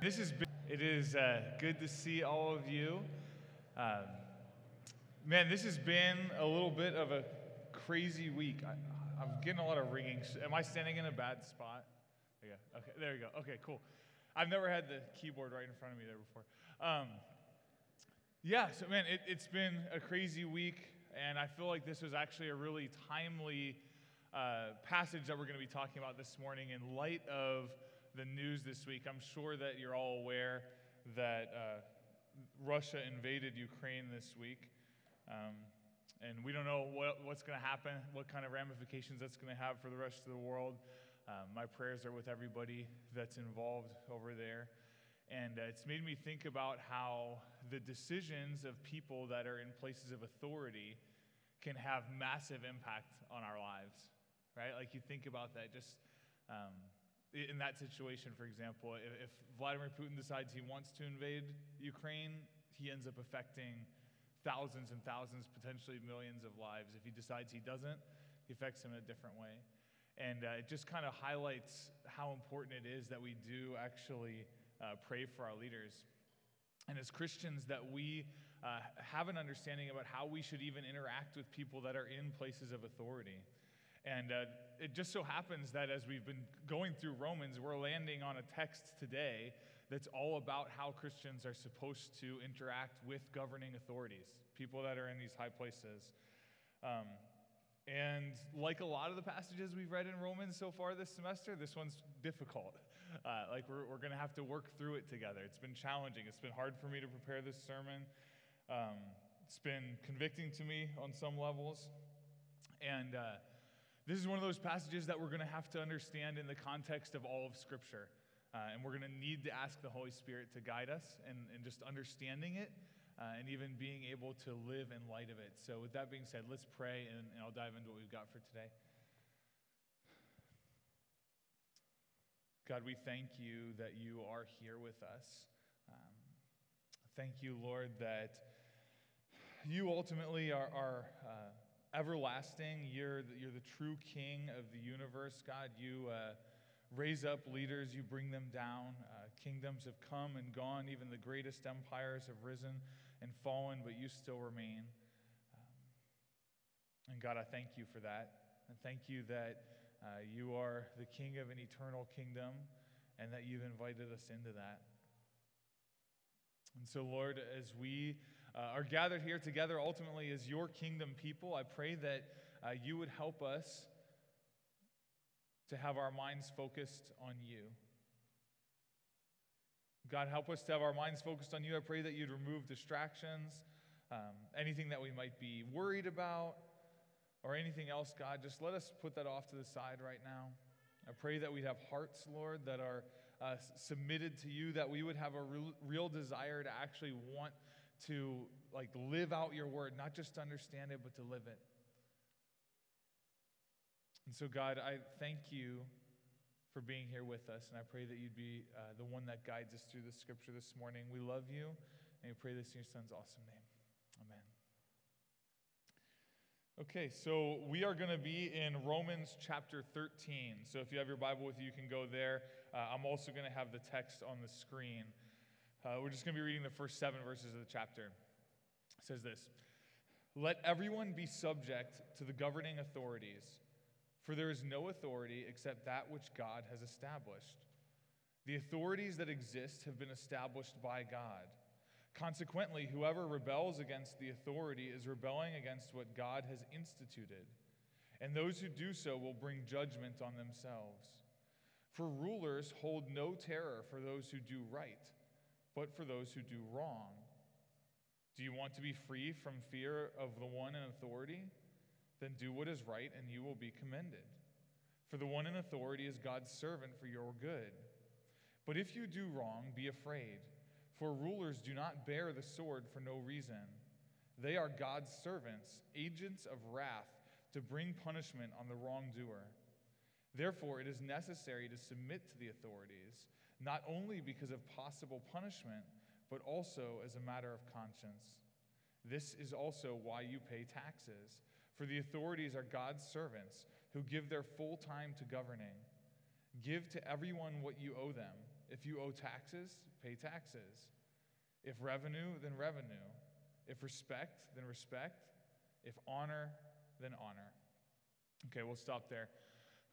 This is it is uh, good to see all of you. Um, man, this has been a little bit of a crazy week. I, I'm getting a lot of ringing. Am I standing in a bad spot? Yeah. Okay. There you go. Okay. Cool. I've never had the keyboard right in front of me there before. Um, yeah. So man, it, it's been a crazy week, and I feel like this was actually a really timely uh, passage that we're going to be talking about this morning in light of the news this week. I'm sure that you're all aware that uh, Russia invaded Ukraine this week. Um, and we don't know what, what's going to happen, what kind of ramifications that's going to have for the rest of the world. Um, my prayers are with everybody that's involved over there. And uh, it's made me think about how the decisions of people that are in places of authority can have massive impact on our lives, right? Like you think about that, just um, in that situation, for example, if, Vladimir Putin decides he wants to invade Ukraine, he ends up affecting thousands and thousands, potentially millions of lives. If he decides he doesn't, he affects them in a different way. And uh, it just kind of highlights how important it is that we do actually uh, pray for our leaders. And as Christians, that we uh, have an understanding about how we should even interact with people that are in places of authority. And uh, it just so happens that as we've been going through Romans, we're landing on a text today that's all about how Christians are supposed to interact with governing authorities, people that are in these high places. Um, and like a lot of the passages we've read in Romans so far this semester, this one's difficult. Uh, like we're, we're going to have to work through it together. It's been challenging. It's been hard for me to prepare this sermon. Um, it's been convicting to me on some levels. And uh, this is one of those passages that we're going to have to understand in the context of all of Scripture. Uh, and we're going to need to ask the Holy Spirit to guide us and, and just understanding it uh, and even being able to live in light of it. So, with that being said, let's pray and, and I'll dive into what we've got for today. God, we thank you that you are here with us. Um, thank you, Lord, that you ultimately are. are uh, everlasting. You're the, you're the true king of the universe, God. You uh, raise up leaders, you bring them down. Uh, kingdoms have come and gone, even the greatest empires have risen and fallen, but you still remain. Um, and God, I thank you for that. And thank you that uh, you are the king of an eternal kingdom and that you've invited us into that. And so, Lord, as we uh, are gathered here together ultimately as your kingdom people, I pray that uh, you would help us to have our minds focused on you. God, help us to have our minds focused on you. I pray that you'd remove distractions, um, anything that we might be worried about, or anything else, God. Just let us put that off to the side right now. I pray that we'd have hearts, Lord, that are uh, submitted to you, that we would have a real, real desire to actually want to like live out your word, not just to understand it, but to live it. And so, God, I thank you for being here with us, and I pray that you'd be uh, the one that guides us through the scripture this morning. We love you, and we pray this in your son's awesome name. Amen. Okay, so we are going to be in Romans chapter 13. So if you have your Bible with you, you can go there. Uh, I'm also going to have the text on the screen. Uh, we're just going to be reading the first seven verses of the chapter. It says this Let everyone be subject to the governing authorities, for there is no authority except that which God has established. The authorities that exist have been established by God. Consequently, whoever rebels against the authority is rebelling against what God has instituted, and those who do so will bring judgment on themselves. For rulers hold no terror for those who do right but for those who do wrong. Do you want to be free from fear of the one in authority? Then do what is right, and you will be commended. For the one in authority is God's servant for your good. But if you do wrong, be afraid, for rulers do not bear the sword for no reason. They are God's servants, agents of wrath, to bring punishment on the wrongdoer. Therefore, it is necessary to submit to the authorities not only because of possible punishment, but also as a matter of conscience. This is also why you pay taxes, for the authorities are God's servants who give their full time to governing. Give to everyone what you owe them If you owe taxes, pay taxes. If revenue, then revenue. If respect, then respect. If honor, then honor. Okay, we'll stop there.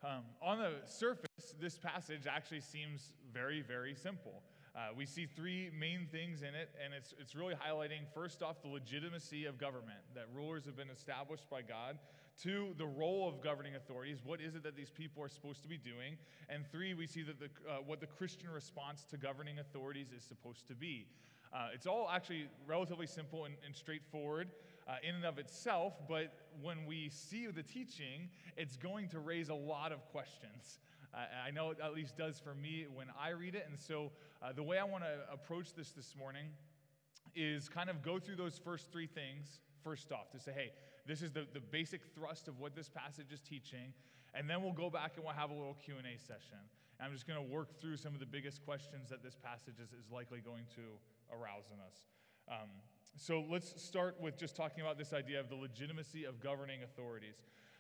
Um, on the surface, this passage actually seems very, very simple. Uh, we see three main things in it, and it's, it's really highlighting, first off, the legitimacy of government, that rulers have been established by God. Two, the role of governing authorities. What is it that these people are supposed to be doing? And three, we see that the, uh, what the Christian response to governing authorities is supposed to be. Uh, it's all actually relatively simple and, and straightforward uh, in and of itself, but when we see the teaching, it's going to raise a lot of questions. I know it at least does for me when I read it. And so, uh, the way I want to approach this this morning is kind of go through those first three things first off to say, hey, this is the, the basic thrust of what this passage is teaching. And then we'll go back and we'll have a little Q&A session. And I'm just going to work through some of the biggest questions that this passage is, is likely going to arouse in us. Um, so let's start with just talking about this idea of the legitimacy of governing authorities.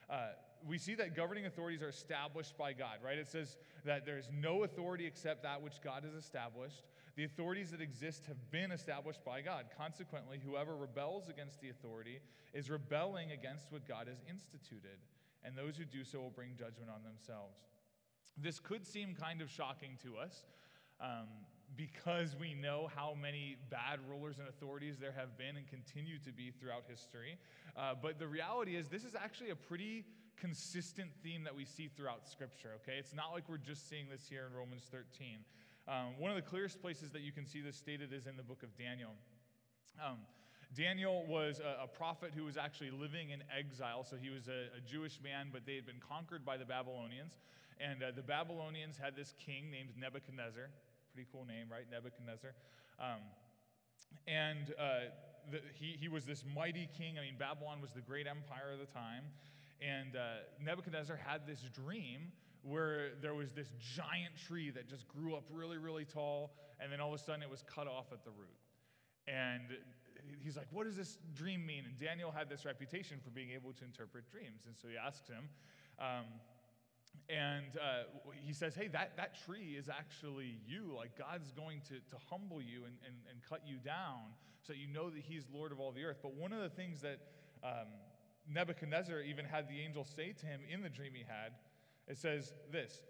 Uh, we see that governing authorities are established by God, right? It says that there's no authority except that which God has established. The authorities that exist have been established by God. Consequently, whoever rebels against the authority is rebelling against what God has instituted, and those who do so will bring judgment on themselves. This could seem kind of shocking to us. Um, because we know how many bad rulers and authorities there have been and continue to be throughout history. Uh, but the reality is, this is actually a pretty consistent theme that we see throughout Scripture, okay? It's not like we're just seeing this here in Romans 13. Um, one of the clearest places that you can see this stated is in the book of Daniel. Um, Daniel was a, a, prophet who was actually living in exile. So he was a, a Jewish man, but they had been conquered by the Babylonians. And uh, the Babylonians had this king named Nebuchadnezzar. Pretty cool name, right? Nebuchadnezzar. Um, and uh, the, he, he was this mighty king. I mean, Babylon was the great empire of the time. And uh, Nebuchadnezzar had this dream where there was this giant tree that just grew up really, really tall, and then all of a sudden it was cut off at the root. And he's like, What does this dream mean? And Daniel had this reputation for being able to interpret dreams. And so he asks him, um, and uh, he says, Hey, that, that tree is actually you. Like, God's going to, to humble you and, and, and cut you down so you know that He's Lord of all the earth. But one of the things that um, Nebuchadnezzar even had the angel say to him in the dream he had, it says this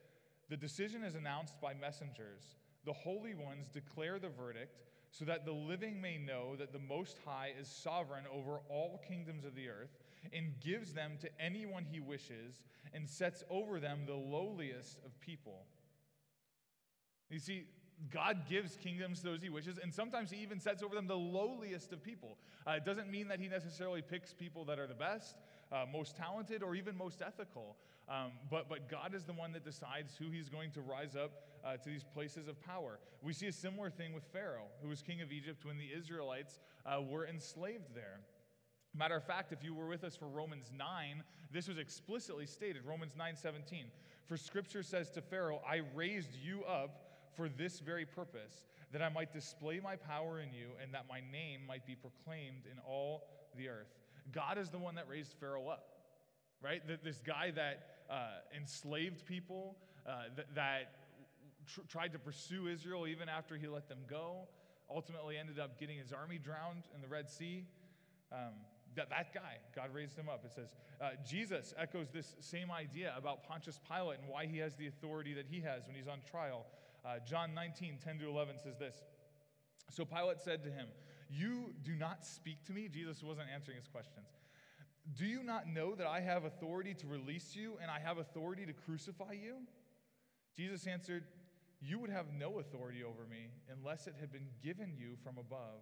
The decision is announced by messengers. The holy ones declare the verdict so that the living may know that the Most High is sovereign over all kingdoms of the earth and gives them to anyone he wishes and sets over them the lowliest of people. You see, God gives kingdoms to those he wishes, and sometimes he even sets over them the lowliest of people. Uh, it doesn't mean that he necessarily picks people that are the best, uh, most talented, or even most ethical. Um, but, but God is the one that decides who he's going to rise up uh, to these places of power. We see a similar thing with Pharaoh, who was king of Egypt when the Israelites uh, were enslaved there. Matter of fact, if you were with us for Romans 9, this was explicitly stated, Romans 9 17. For scripture says to Pharaoh, I raised you up for this very purpose, that I might display my power in you and that my name might be proclaimed in all the earth. God is the one that raised Pharaoh up, right? This guy that uh, enslaved people, uh, that, that tr- tried to pursue Israel even after he let them go, ultimately ended up getting his army drowned in the Red Sea. Um, that, that guy, God raised him up. It says, uh, Jesus echoes this same idea about Pontius Pilate and why he has the authority that he has when he's on trial. Uh, John 19, 10 to 11 says this. So Pilate said to him, You do not speak to me? Jesus wasn't answering his questions. Do you not know that I have authority to release you and I have authority to crucify you? Jesus answered, You would have no authority over me unless it had been given you from above.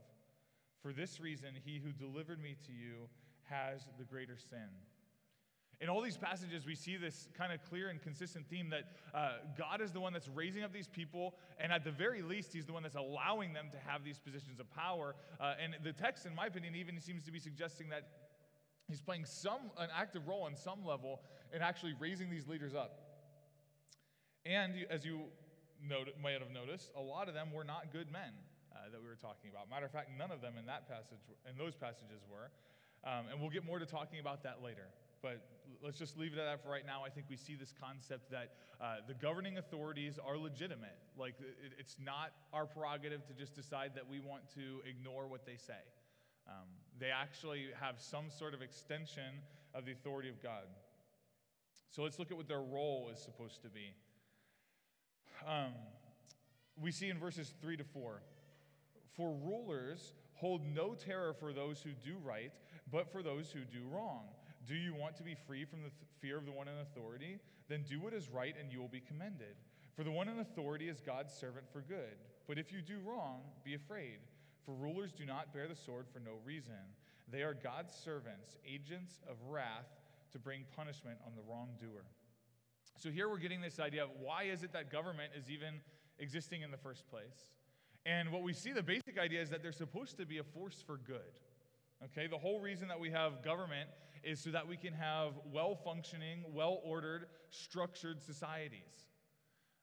For this reason, he who delivered me to you has the greater sin. In all these passages, we see this kind of clear and consistent theme that uh, God is the one that's raising up these people, and at the very least, He's the one that's allowing them to have these positions of power. Uh, and the text, in my opinion, even seems to be suggesting that He's playing some an active role on some level in actually raising these leaders up. And as you noted, might have noticed, a lot of them were not good men uh, that we were talking about. Matter of fact, none of them in that passage, in those passages, were. Um, and we'll get more to talking about that later. but let's just leave it at that for right now. I think we see this concept that uh, the governing authorities are legitimate. Like, it, it's not our prerogative to just decide that we want to ignore what they say. Um, they actually have some sort of extension of the authority of God. So let's look at what their role is supposed to be. Um, we see in verses 3 to 4 For rulers hold no terror for those who do right, but for those who do wrong. Do you want to be free from the th- fear of the one in authority? Then do what is right, and you will be commended. For the one in authority is God's servant for good. But if you do wrong, be afraid. For rulers do not bear the sword for no reason. They are God's servants, agents of wrath to bring punishment on the wrongdoer. So here we're getting this idea of why is it that government is even existing in the first place? And what we see, the basic idea is that they're supposed to be a force for good. Okay, the whole reason that we have government is so that we can have well functioning, well ordered, structured societies.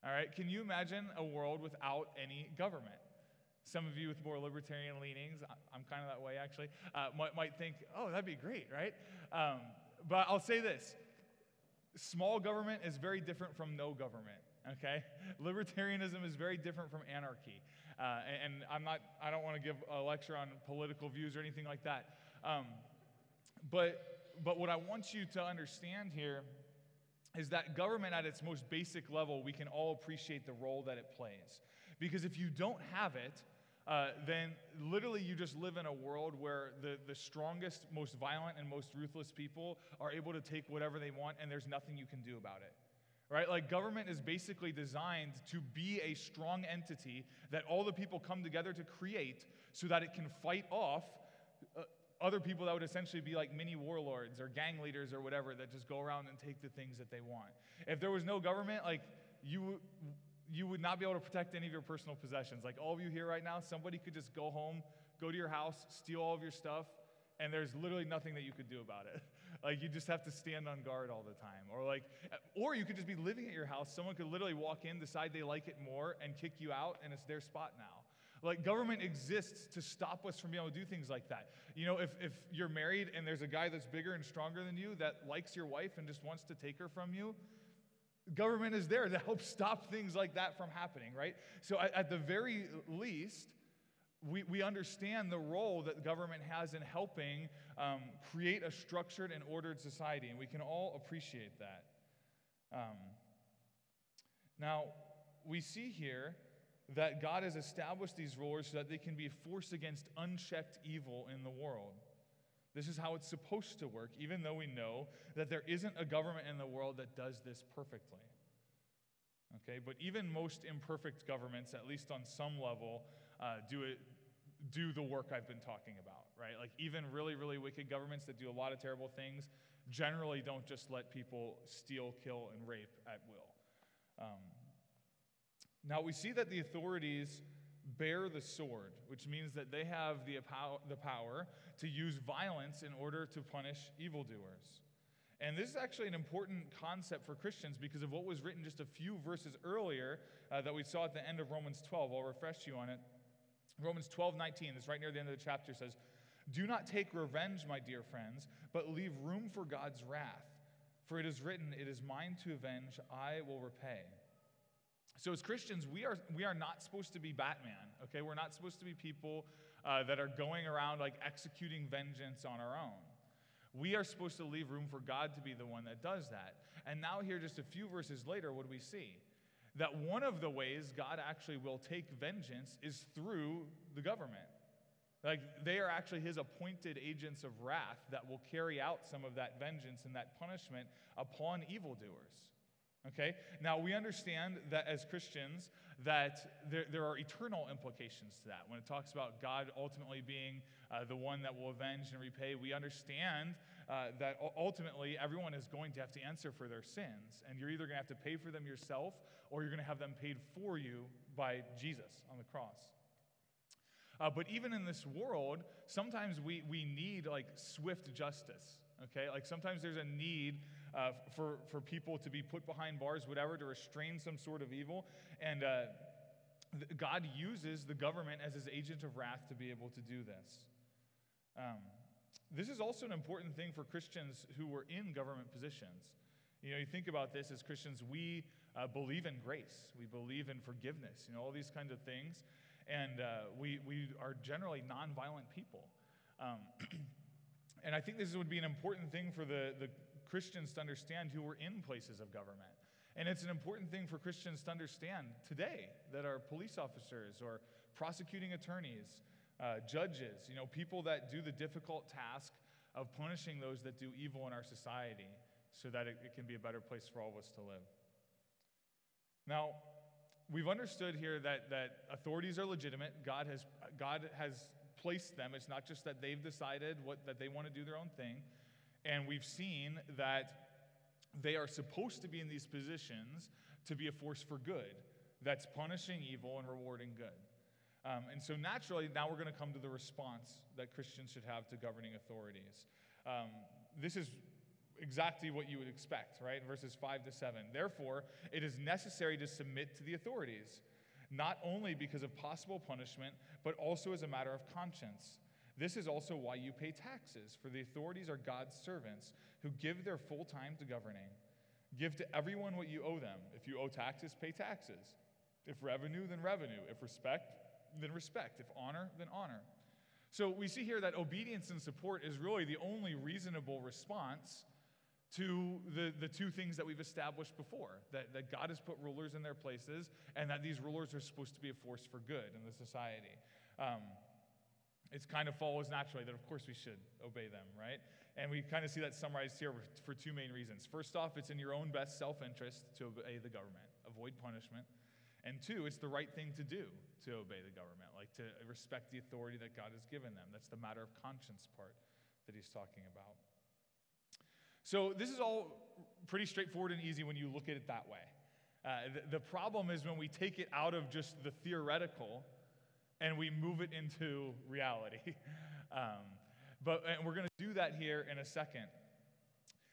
All right, can you imagine a world without any government? Some of you with more libertarian leanings, I'm kind of that way actually, uh, might, might, think, oh, that'd be great, right? Um, but I'll say this small government is very different from no government okay libertarianism is very different from anarchy uh, and, i'm not i don't want to give a lecture on political views or anything like that um, but but what i want you to understand here is that government at its most basic level we can all appreciate the role that it plays because if you don't have it uh, then literally you just live in a world where the, the strongest, most violent, and most ruthless people are able to take whatever they want, and there's nothing you can do about it. Right? Like government is basically designed to be a strong entity that all the people come together to create so that it can fight off uh, other people that would essentially be like mini warlords or gang leaders or whatever that just go around and take the things that they want. If there was no government, like you you would not be able to protect any of your personal possessions. Like all of you here right now, somebody could just go home, go to your house, steal all of your stuff, and there's literally nothing that you could do about it. Like you just have to stand on guard all the time. Or like or you could just be living at your house. Someone could literally walk in, decide they like it more and kick you out and it's their spot now. Like government exists to stop us from being able to do things like that. You know, if, if you're married and there's a guy that's bigger and stronger than you that likes your wife and just wants to take her from you, Government is there to help stop things like that from happening, right? So, at, at the very least, we, we understand the role that government has in helping um, create a structured and ordered society, and we can all appreciate that. Um, now, we see here that God has established these rulers so that they can be a force against unchecked evil in the world. This is how it's supposed to work, even though we know that there isn't a government in the world that does this perfectly. Okay, but even most imperfect governments, at least on some level, uh, do it, do the work I've been talking about, right? Like even really, really wicked governments that do a lot of terrible things generally don't just let people steal, kill, and rape at will. Um, now we see that the authorities bear the sword, which means that they have the, the power to use violence in order to punish evildoers. And this is actually an important concept for Christians because of what was written just a few verses earlier uh, that we saw at the end of Romans 12. I'll refresh you on it. Romans 12, 19, this right near the end of the chapter says, Do not take revenge, my dear friends, but leave room for God's wrath. For it is written, It is mine to avenge, I will repay. So, as Christians, we are, we are not supposed to be Batman, okay? We're not supposed to be people uh, that are going around like executing vengeance on our own. We are supposed to leave room for God to be the one that does that. And now, here, just a few verses later, what do we see? That one of the ways God actually will take vengeance is through the government. Like, they are actually his appointed agents of wrath that will carry out some of that vengeance and that punishment upon evildoers. Okay? Now, we understand that as Christians, that there, there are eternal implications to that. When it talks about God ultimately being uh, the one that will avenge and repay, we understand uh, that ultimately everyone is going to have to answer for their sins. And you're either going to have to pay for them yourself or you're going to have them paid for you by Jesus on the cross. Uh, but even in this world, sometimes we, we need like swift justice. Okay? Like sometimes there's a need uh, for, for people to be put behind bars, whatever, to restrain some sort of evil. And uh, th- God uses the government as his agent of wrath to be able to do this. Um, this is also an important thing for Christians who were in government positions. You know, you think about this as Christians, we uh, believe in grace, we believe in forgiveness, you know, all these kinds of things. And uh, we, we are generally nonviolent people. Um, and I think this would be an important thing for the, the Christians to understand who were in places of government. And it's an important thing for Christians to understand today that are police officers or prosecuting attorneys, uh, judges, you know, people that do the difficult task of punishing those that do evil in our society so that it, it can be a better place for all of us to live. Now, we've understood here that, that authorities are legitimate. God has, God has placed them. It's not just that they've decided what, that they want to do their own thing. And we've seen that they are supposed to be in these positions to be a force for good that's punishing evil and rewarding good. Um, and so, naturally, now we're going to come to the response that Christians should have to governing authorities. Um, this is exactly what you would expect, right? Verses 5 to 7. Therefore, it is necessary to submit to the authorities, not only because of possible punishment, but also as a matter of conscience. This is also why you pay taxes, for the authorities are God's servants who give their full time to governing. Give to everyone what you owe them. If you owe taxes, pay taxes. If revenue, then revenue. If respect, then respect. If honor, then honor. So we see here that obedience and support is really the only reasonable response to the, the two things that we've established before that, that God has put rulers in their places and that these rulers are supposed to be a force for good in the society. Um, it kind of follows naturally that, of course, we should obey them, right? And we kind of see that summarized here for two main reasons. First off, it's in your own best self interest to obey the government, avoid punishment. And two, it's the right thing to do to obey the government, like to respect the authority that God has given them. That's the matter of conscience part that he's talking about. So, this is all pretty straightforward and easy when you look at it that way. Uh, the, the problem is when we take it out of just the theoretical and we move it into reality. um, but and we're going to do that here in a second.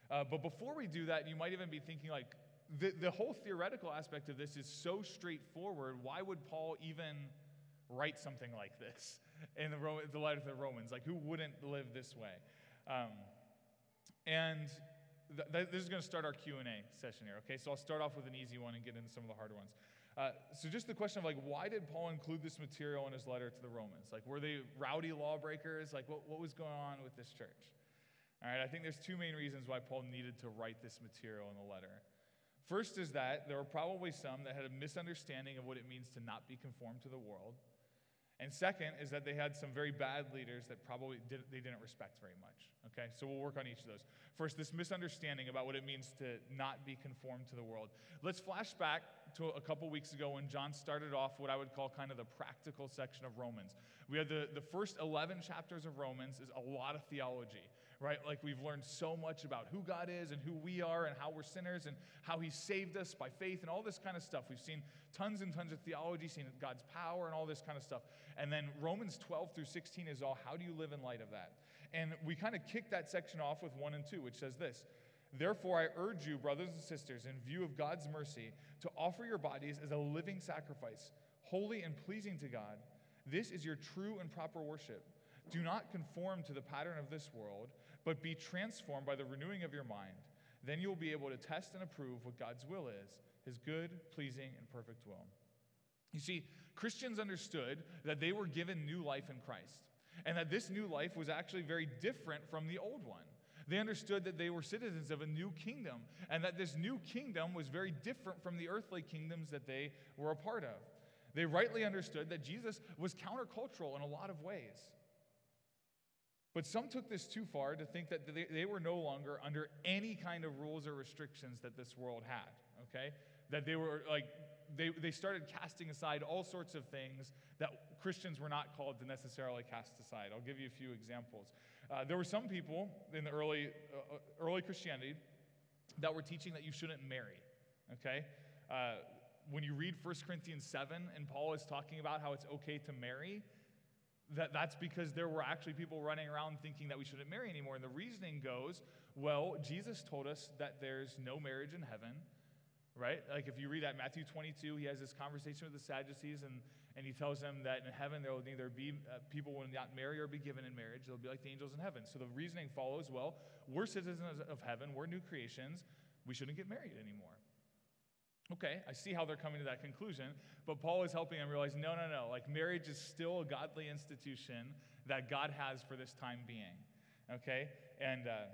Uh, but before we do that, you might even be thinking like, the, the whole theoretical aspect of this is so straightforward. Why would Paul even write something like this in the, the letter to the Romans? Like, who wouldn't live this way? Um, and th- th- this is going to start our q&a session here okay so i'll start off with an easy one and get into some of the harder ones uh, so just the question of like why did paul include this material in his letter to the romans like were they rowdy lawbreakers like what, what was going on with this church all right i think there's two main reasons why paul needed to write this material in the letter first is that there were probably some that had a misunderstanding of what it means to not be conformed to the world and second is that they had some very bad leaders that probably did, they didn't respect very much. Okay, so we'll work on each of those. First, this misunderstanding about what it means to not be conformed to the world. Let's flash back to a couple weeks ago when John started off what I would call kind of the practical section of Romans. We had the, the first 11 chapters of Romans is a lot of theology, right? Like we've learned so much about who God is and who we are and how we're sinners and how He saved us by faith and all this kind of stuff. We've seen tons and tons of theology, seen God's power and all this kind of stuff. And then Romans 12 through 16 is all how do you live in light of that? And we kind of kick that section off with 1 and 2, which says this. Therefore, I urge you, brothers and sisters, in view of God's mercy, to offer your bodies as a living sacrifice, holy and pleasing to God. This is your true and proper worship. Do not conform to the pattern of this world, but be transformed by the renewing of your mind. Then you will be able to test and approve what God's will is, his good, pleasing, and perfect will. You see, Christians understood that they were given new life in Christ, and that this new life was actually very different from the old one. They understood that they were citizens of a new kingdom, and that this new kingdom was very different from the earthly kingdoms that they were a part of. They rightly understood that Jesus was countercultural in a lot of ways. But some took this too far to think that they, they were no longer under any kind of rules or restrictions that this world had, okay? That they were like, they, they started casting aside all sorts of things that Christians were not called to necessarily cast aside. I'll give you a few examples. Uh, there were some people in the early, uh, early Christianity that were teaching that you shouldn't marry, okay? Uh, when you read 1 Corinthians 7 and Paul is talking about how it's okay to marry, that, that's because there were actually people running around thinking that we shouldn't marry anymore. And the reasoning goes, well, Jesus told us that there's no marriage in heaven, right? Like if you read that Matthew 22, he has this conversation with the Sadducees, and, and he tells them that in heaven there will neither be uh, people will not marry or be given in marriage. They'll be like the angels in heaven. So the reasoning follows well, we're citizens of heaven, we're new creations, we shouldn't get married anymore. Okay, I see how they're coming to that conclusion, but Paul is helping them realize no, no, no. Like marriage is still a godly institution that God has for this time being. Okay, and uh,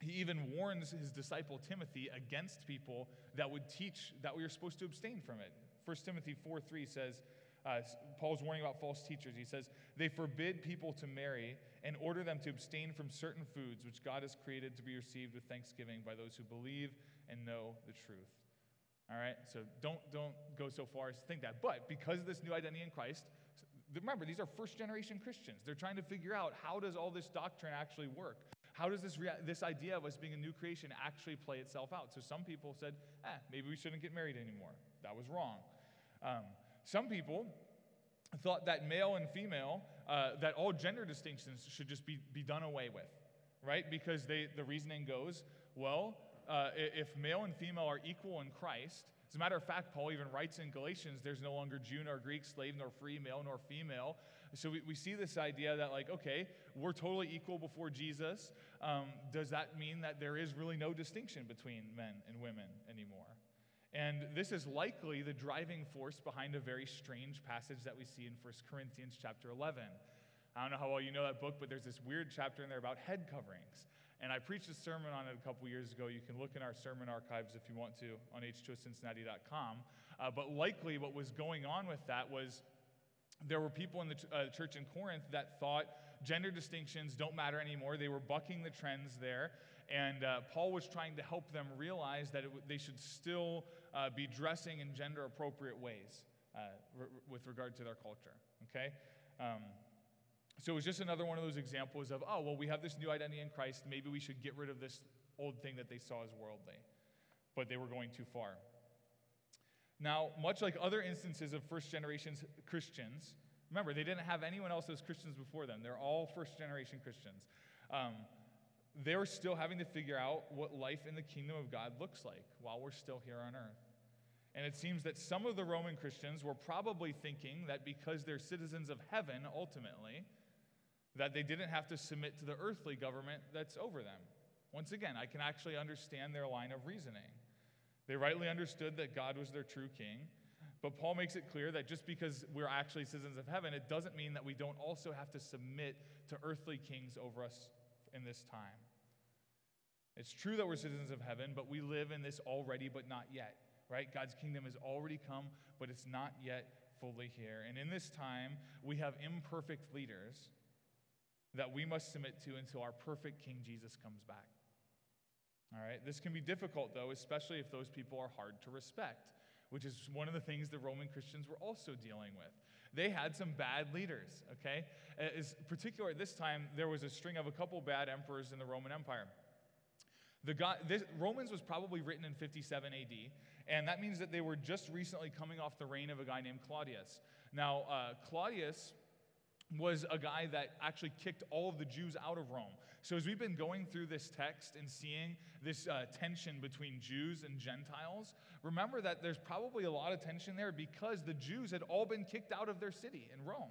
he even warns his disciple Timothy against people that would teach that we are supposed to abstain from it. 1 Timothy 4 3 says, uh, Paul's warning about false teachers. He says, They forbid people to marry and order them to abstain from certain foods which God has created to be received with thanksgiving by those who believe and know the truth. All right? So don't, don't go so far as to think that. But because of this new identity in Christ, remember, these are first generation Christians. They're trying to figure out how does all this doctrine actually work? How does this, rea- this idea of us being a new creation actually play itself out? So some people said, eh, maybe we shouldn't get married anymore. That was wrong. Um, some people thought that male and female, uh, that all gender distinctions should just be, be done away with, right? Because they, the reasoning goes, well, uh, if male and female are equal in Christ, as a matter of fact, Paul even writes in Galatians, there's no longer Jew nor Greek, slave nor free, male nor female. So we, we see this idea that, like, okay, we're totally equal before Jesus. Um, does that mean that there is really no distinction between men and women anymore? And this is likely the driving force behind a very strange passage that we see in 1 Corinthians chapter 11. I don't know how well you know that book, but there's this weird chapter in there about head coverings. And I preached a sermon on it a couple years ago. You can look in our sermon archives if you want to on h2cincinnati.com. Uh, but likely what was going on with that was there were people in the ch- uh, church in Corinth that thought gender distinctions don't matter anymore. They were bucking the trends there. And uh, Paul was trying to help them realize that w- they should still uh, be dressing in gender appropriate ways uh, with regard to their culture. Okay? Um, so it was just another one of those examples of, oh, well, we have this new identity in Christ. Maybe we should get rid of this old thing that they saw as worldly. But they were going too far. Now, much like other instances of first generation Christians, remember, they didn't have anyone else as Christians before them. They're all first generation Christians. Um, they were still having to figure out what life in the kingdom of God looks like while we're still here on earth. And it seems that some of the Roman Christians were probably thinking that because they're citizens of heaven ultimately, that they didn't have to submit to the earthly government that's over them. Once again, I can actually understand their line of reasoning. They rightly understood that God was their true king. But Paul makes it clear that just because we're actually citizens of heaven, it doesn't mean that we don't also have to submit to earthly kings over us in this time. It's true that we're citizens of heaven, but we live in this already, but not yet, right? God's kingdom has already come, but it's not yet fully here. And in this time, we have imperfect leaders that we must submit to until our perfect King Jesus comes back. All right, this can be difficult though, especially if those people are hard to respect, which is one of the things the Roman Christians were also dealing with. They had some bad leaders, okay? As particular at this time, there was a string of a couple bad emperors in the Roman Empire. The God, this, Romans was probably written in 57 AD, and that means that they were just recently coming off the reign of a guy named Claudius. Now, uh, Claudius was a guy that actually kicked all of the Jews out of Rome. So, as we've been going through this text and seeing this uh, tension between Jews and Gentiles, remember that there's probably a lot of tension there because the Jews had all been kicked out of their city in Rome.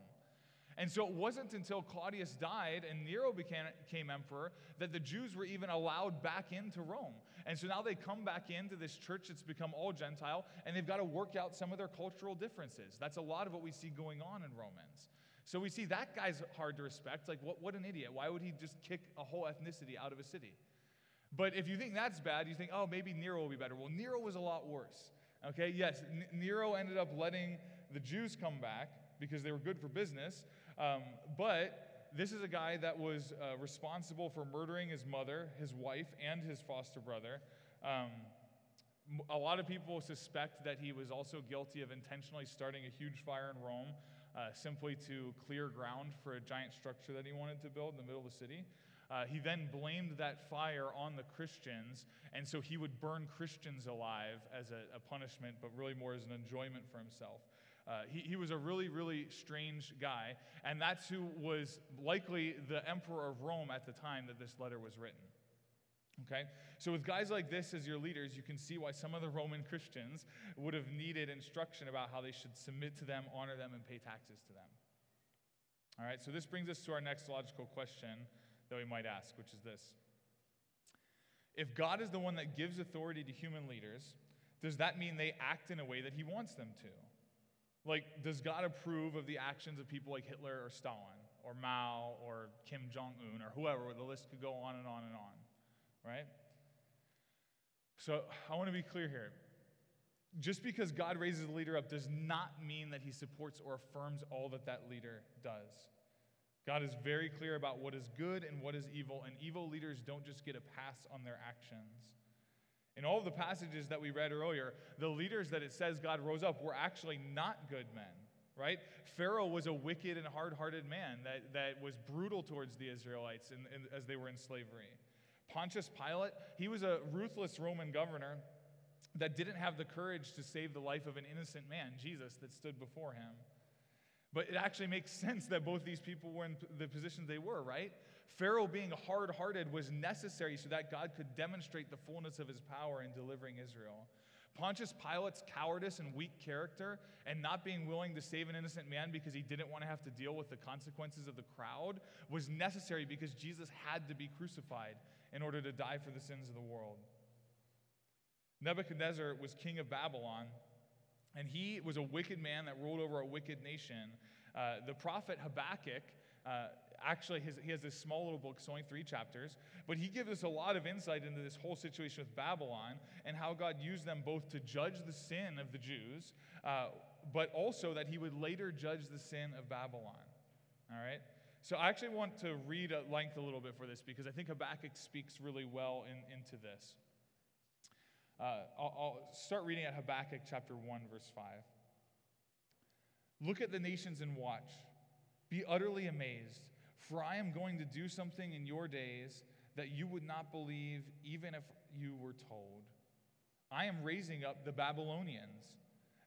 And so it wasn't until Claudius died and Nero became, became, emperor that the Jews were even allowed back into Rome. And so now they come back into this church that's become all Gentile, and they've got to work out some of their cultural differences. That's a lot of what we see going on in Romans. So we see that guy's hard to respect. Like, what, what an idiot. Why would he just kick a whole ethnicity out of a city? But if you think that's bad, you think, oh, maybe Nero will be better. Well, Nero was a lot worse. Okay, yes, N- Nero ended up letting the Jews come back because they were good for business. Um, but this is a guy that was uh, responsible for murdering his mother, his wife, and his foster brother. Um, a lot of people suspect that he was also guilty of intentionally starting a huge fire in Rome uh, simply to clear ground for a giant structure that he wanted to build in the middle of the city. Uh, he then blamed that fire on the Christians, and so he would burn Christians alive as a, a punishment, but really more as an enjoyment for himself. Uh, he, he was a really, really strange guy, and that's who was likely the emperor of Rome at the time that this letter was written. Okay? So, with guys like this as your leaders, you can see why some of the Roman Christians would have needed instruction about how they should submit to them, honor them, and pay taxes to them. All right, so this brings us to our next logical question that we might ask, which is this If God is the one that gives authority to human leaders, does that mean they act in a way that he wants them to? Like, does God approve of the actions of people like Hitler or Stalin or Mao or Kim Jong un or whoever? The list could go on and on and on right? So I want to be clear here. Just because God raises a leader up does not mean that he supports or affirms all that that leader does. God is very clear about what is good and what is evil, and evil leaders don't just get a pass on their actions. In all of the passages that we read earlier, the leaders that it says God rose up were actually not good men, right? Pharaoh was a wicked and hard hearted man that, that was brutal towards the Israelites in, in, as they were in slavery. Pontius Pilate, he was a ruthless Roman governor that didn't have the courage to save the life of an innocent man, Jesus, that stood before him. But it actually makes sense that both these people were in the positions they were, right? Pharaoh being hard hearted was necessary so that God could demonstrate the fullness of his power in delivering Israel. Pontius Pilate's cowardice and weak character and not being willing to save an innocent man because he didn't want to have to deal with the consequences of the crowd was necessary because Jesus had to be crucified in order to die for the sins of the world. Nebuchadnezzar was king of Babylon, and he was a wicked man that ruled over a wicked nation. Uh, the prophet Habakkuk, uh, actually, his, he has this small little book, it's only three chapters, but he gives us a lot of insight into this whole situation with Babylon and how God used them both to judge the sin of the Jews, uh, but also that he would later judge the sin of Babylon. All right? So I actually want to read at length a little bit for this because I think Habakkuk speaks really well in, into this. Uh, I'll, I'll start reading at Habakkuk chapter 1, verse 5. Look at the nations and watch. Be utterly amazed, for I am going to do something in your days that you would not believe even if you were told. I am raising up the Babylonians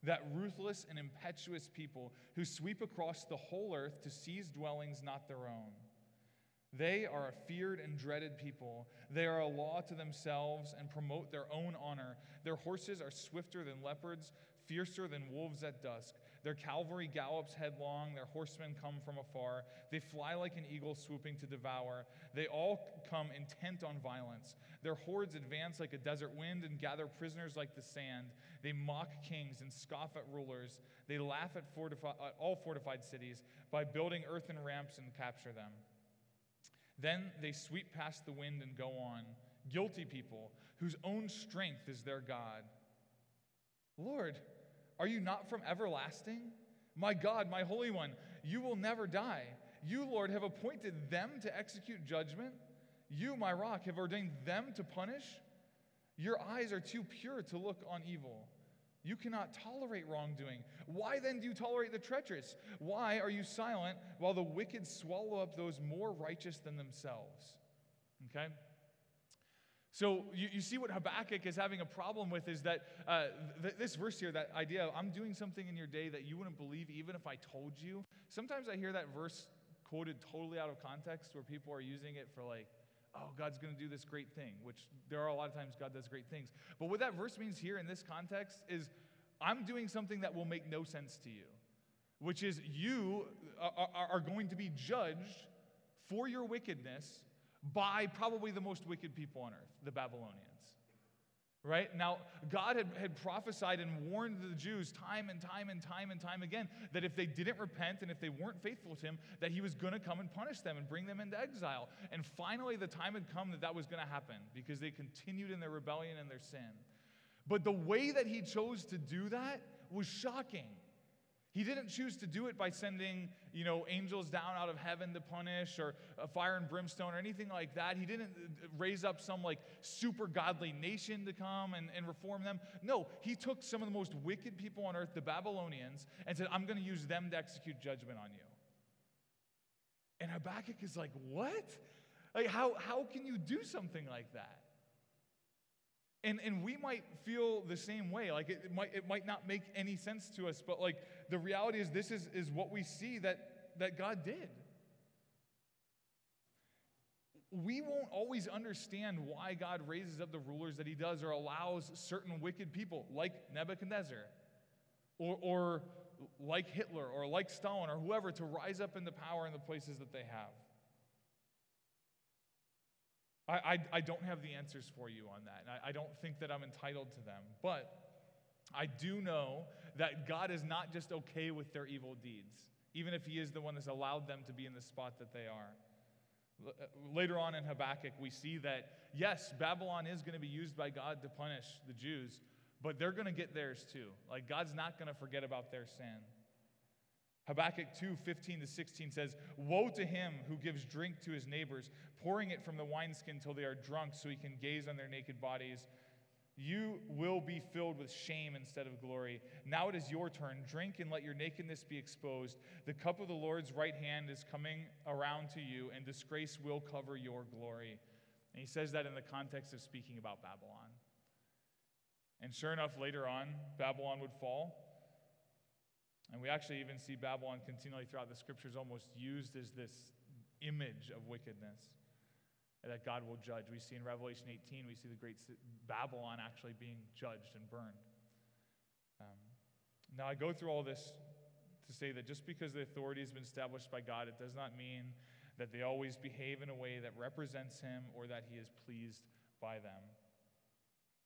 that ruthless and impetuous people who sweep across the whole earth to seize dwellings not their own. They are a feared and dreaded people. They are a law to themselves and promote their own honor. Their horses are swifter than leopards, fiercer than wolves at dusk. Their cavalry gallops headlong, their horsemen come from afar. They fly like an eagle swooping to devour. They all come intent on violence. Their hordes advance like a desert wind and gather prisoners like the sand. They mock kings and scoff at rulers. They laugh at, fortifi- at all fortified cities by building earthen ramps and capture them. Then they sweep past the wind and go on, guilty people whose own strength is their God. Lord, are you not from everlasting? My God, my Holy One, you will never die. You, Lord, have appointed them to execute judgment. You, my rock, have ordained them to punish. Your eyes are too pure to look on evil. You cannot tolerate wrongdoing. Why then do you tolerate the treacherous? Why are you silent while the wicked swallow up those more righteous than themselves? Okay? So you, you see what Habakkuk is having a problem with is that uh, th- this verse here, that idea of I'm doing something in your day that you wouldn't believe even if I told you. Sometimes I hear that verse quoted totally out of context where people are using it for like, oh, God's going to do this great thing, which there are a lot of times God does great things. But what that verse means here in this context is I'm doing something that will make no sense to you, which is you are, are going to be judged for your wickedness by probably the most wicked people on earth, the Babylonians. Right? Now, God had, had prophesied and warned the Jews time and time and time and time again that if they didn't repent and if they weren't faithful to Him, that He was going to come and punish them and bring them into exile. And finally, the time had come that that was going to happen because they continued in their rebellion and their sin. But the way that He chose to do that was shocking. He didn't choose to do it by sending, you know, angels down out of heaven to punish or fire and brimstone or anything like that. He didn't uh, raise up some like super godly nation to come and, and reform them. No, he took some of the most wicked people on earth, the Babylonians, and said, I'm going to use them to execute judgment on you. And Habakkuk is like, what? Like, how, how can you do something like that? And, and we might feel the same way. Like it, it, might, it might not make any sense to us, but like the reality is this is, is what we see that, that God did. we won't always understand why God raises up the rulers that he does or allows certain wicked people like Nebuchadnezzar or, or like Hitler or like Stalin or whoever to rise up into power in the places that they have. I, I, I don't have the answers for you on that, and I, I don't think that I'm entitled to them. But I do know that God is not just okay with their evil deeds, even if He is the one that's allowed them to be in the spot that they are. Uh, later on in Habakkuk, we see that, yes, Babylon is going to be used by God to punish the Jews, but they're going to get theirs too. Like, God's not going to forget about their sin. Habakkuk 2 15 to 16 says, Woe to him who gives drink to his neighbors, pouring it from the wineskin till they are drunk, so he can gaze on their naked bodies. You will be filled with shame instead of glory. Now it is your turn. Drink and let your nakedness be exposed. The cup of the Lord's right hand is coming around to you, and disgrace will cover your glory. And he says that in the context of speaking about Babylon. And sure enough, later on, Babylon would fall. And we actually even see Babylon continually throughout the scriptures almost used as this image of wickedness that God will judge. We see in Revelation 18, we see the great Babylon actually being judged and burned. Um, now, I go through all this to say that just because the authority has been established by God, it does not mean that they always behave in a way that represents Him or that He is pleased by them.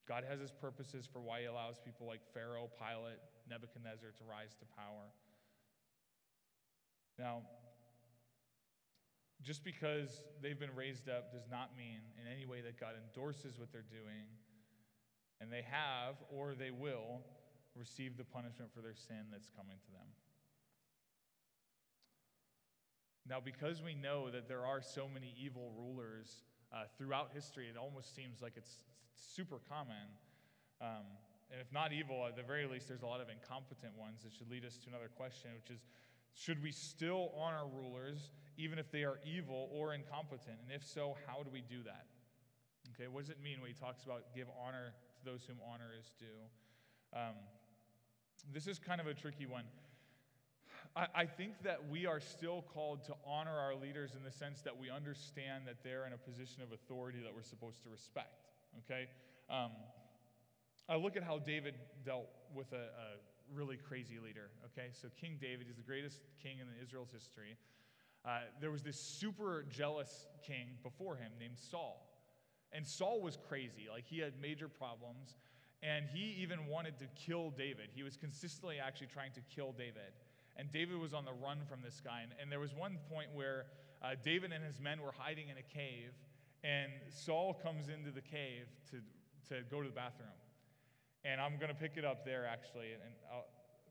God has His purposes for why He allows people like Pharaoh, Pilate, Nebuchadnezzar to rise to power. Now, just because they've been raised up does not mean in any way that God endorses what they're doing, and they have or they will receive the punishment for their sin that's coming to them. Now, because we know that there are so many evil rulers uh, throughout history, it almost seems like it's super common. Um, and if not evil, at the very least, there's a lot of incompetent ones that should lead us to another question, which is should we still honor rulers even if they are evil or incompetent? And if so, how do we do that? Okay, what does it mean when he talks about give honor to those whom honor is due? Um, this is kind of a tricky one. I, I think that we are still called to honor our leaders in the sense that we understand that they're in a position of authority that we're supposed to respect. Okay? Um, I look at how David dealt with a, a really crazy leader. Okay? So, King David is the greatest king in Israel's history. Uh, there was this super jealous king before him named Saul. And Saul was crazy. Like, he had major problems. And he even wanted to kill David. He was consistently actually trying to kill David. And David was on the run from this guy. And, and there was one point where uh, David and his men were hiding in a cave. And Saul comes into the cave to, to go to the bathroom. And I'm going to pick it up there, actually. And, and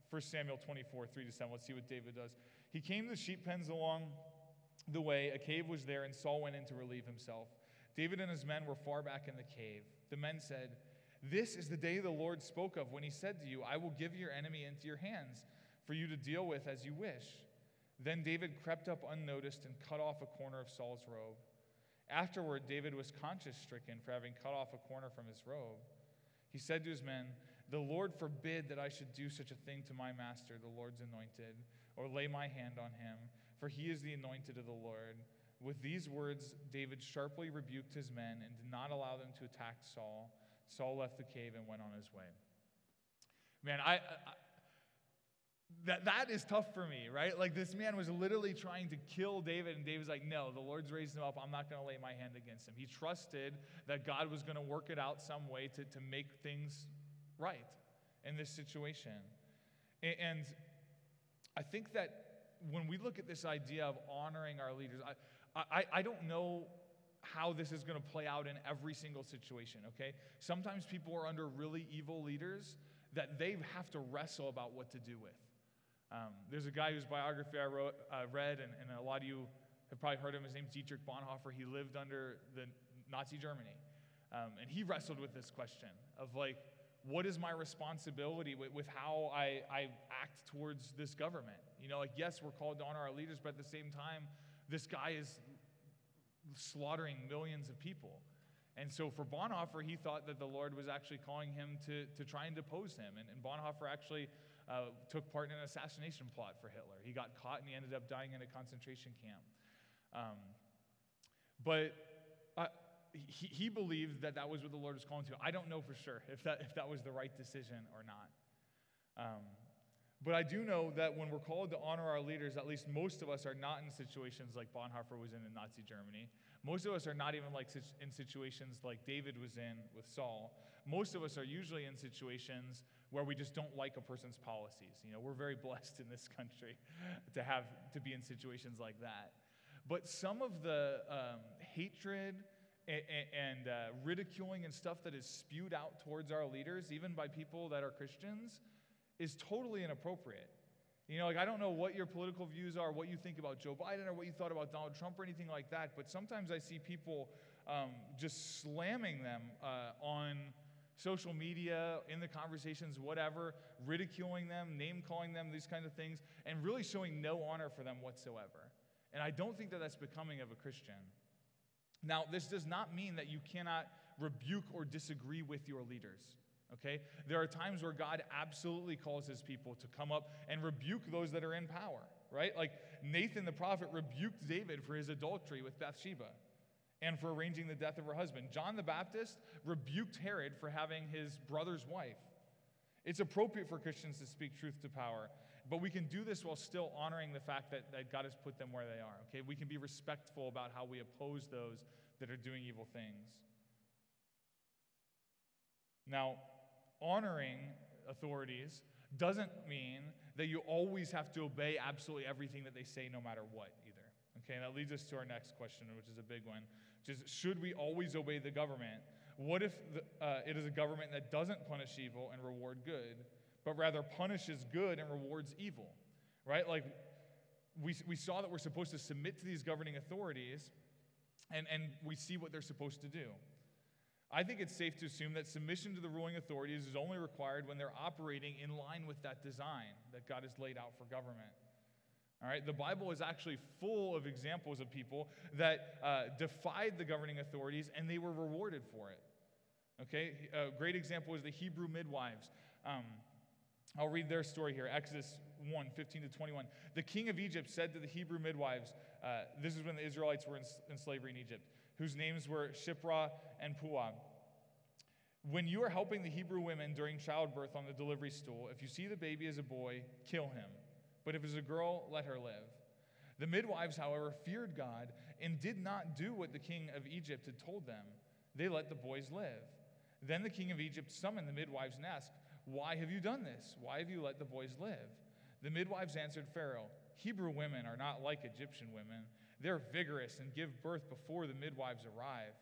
1 Samuel 24, 3 to 7. Let's see what David does. He came to the sheep pens along the way. A cave was there, and Saul went in to relieve himself. David and his men were far back in the cave. The men said, This is the day the Lord spoke of when he said to you, I will give your enemy into your hands for you to deal with as you wish. Then David crept up unnoticed and cut off a corner of Saul's robe. Afterward, David was conscience stricken for having cut off a corner from his robe. He said to his men, The Lord forbid that I should do such a thing to my master, the Lord's anointed or lay my hand on him, for he is the anointed of the Lord. With these words, David sharply rebuked his men and did not allow them to attack Saul. Saul left the cave and went on his way. Man, I, I that, that is tough for me, right? Like this man was literally trying to kill David, and David's like, No, the Lord's raised him up. I'm not going to lay my hand against him. He trusted that God was going to work it out some way to, to make things right in this situation. And I think that when we look at this idea of honoring our leaders, I, I, I don't know how this is going to play out in every single situation, okay? Sometimes people are under really evil leaders that they have to wrestle about what to do with. Um, there's a guy whose biography I wrote, uh, read, and, and, a lot of you have probably heard of him. His name's Dietrich Bonhoeffer. He lived under the Nazi Germany. Um, and he wrestled with this question of like, what is my responsibility with, with how I, I act towards this government? You know, like, yes, we're called to honor our leaders, but at the same time, this guy is slaughtering millions of people. And so for Bonhoeffer, he thought that the Lord was actually calling him to, to try and depose him. And, and Bonhoeffer actually uh, took part in an assassination plot for Hitler. He got caught and he ended up dying in a concentration camp. Um, but uh, he, he believed that that was what the Lord was calling to. I don't know for sure if that, if that was the right decision or not. Um, but I do know that when we're called to honor our leaders, at least most of us are not in situations like Bonhoeffer was in in Nazi Germany. Most of us are not even like in situations like David was in with Saul. Most of us are usually in situations where we just don't like a person's policies. You know, we're very blessed in this country to have to be in situations like that. But some of the um, hatred and, and uh, ridiculing and stuff that is spewed out towards our leaders, even by people that are Christians, is totally inappropriate. You know, like I don't know what your political views are, what you think about Joe Biden, or what you thought about Donald Trump, or anything like that. But sometimes I see people um, just slamming them uh, on social media, in the conversations, whatever, ridiculing them, name calling them, these kinds of things, and really showing no honor for them whatsoever. And I don't think that that's becoming of a Christian. Now, this does not mean that you cannot rebuke or disagree with your leaders. Okay? There are times where God absolutely calls his people to come up and rebuke those that are in power, right? Like Nathan the prophet rebuked David for his adultery with Bathsheba and for arranging the death of her husband. John the Baptist rebuked Herod for having his brother's wife. It's appropriate for Christians to speak truth to power, but we can do this while still honoring the fact that, that God has put them where they are. Okay? We can be respectful about how we oppose those that are doing evil things. Now, honoring authorities doesn't mean that you always have to obey absolutely everything that they say, no matter what, either. Okay, that leads us to our next question, which is a big one, which is should we always obey the government? What if the, uh, it is a government that doesn't punish evil and reward good, but rather punishes good and rewards evil? Right? Like, we, we saw that we're supposed to submit to these governing authorities, and, and we see what they're supposed to do. I think it's safe to assume that submission to the ruling authorities is only required when they're operating in line with that design that God has laid out for government. All right, the Bible is actually full of examples of people that uh, defied the governing authorities and they were rewarded for it. Okay, a great example is the Hebrew midwives. Um, I'll read their story here Exodus 1 15 to 21. The king of Egypt said to the Hebrew midwives, uh, this is when the Israelites were in, in slavery in Egypt whose names were Shiphrah and Puah. When you are helping the Hebrew women during childbirth on the delivery stool, if you see the baby as a boy, kill him. But if it's a girl, let her live. The midwives, however, feared God and did not do what the king of Egypt had told them. They let the boys live. Then the king of Egypt summoned the midwives and asked, Why have you done this? Why have you let the boys live? The midwives answered Pharaoh, Hebrew women are not like Egyptian women. They're vigorous and give birth before the midwives arrive.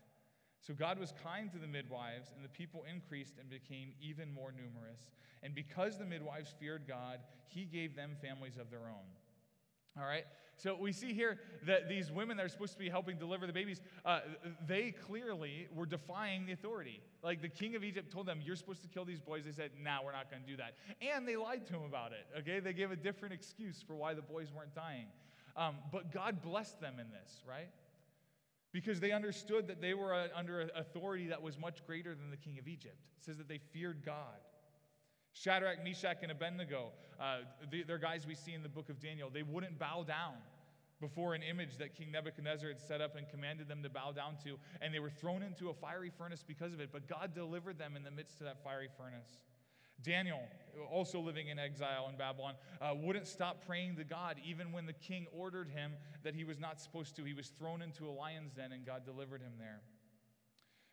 So God was kind to the midwives, and the people increased and became even more numerous. And because the midwives feared God, he gave them families of their own. All right? So we see here that these women that are supposed to be helping deliver the babies, uh, they clearly were defying the authority. Like the king of Egypt told them, You're supposed to kill these boys. They said, Nah, we're not going to do that. And they lied to him about it. Okay? They gave a different excuse for why the boys weren't dying. Um, but God blessed them in this, right? Because they understood that they were uh, under authority that was much greater than the king of Egypt. It says that they feared God. Shadrach, Meshach, and Abednego, uh, they're guys we see in the book of Daniel. They wouldn't bow down before an image that King Nebuchadnezzar had set up and commanded them to bow down to, and they were thrown into a fiery furnace because of it. But God delivered them in the midst of that fiery furnace. Daniel, also living in exile in Babylon, uh, wouldn't stop praying to God even when the king ordered him that he was not supposed to. He was thrown into a lion's den and God delivered him there.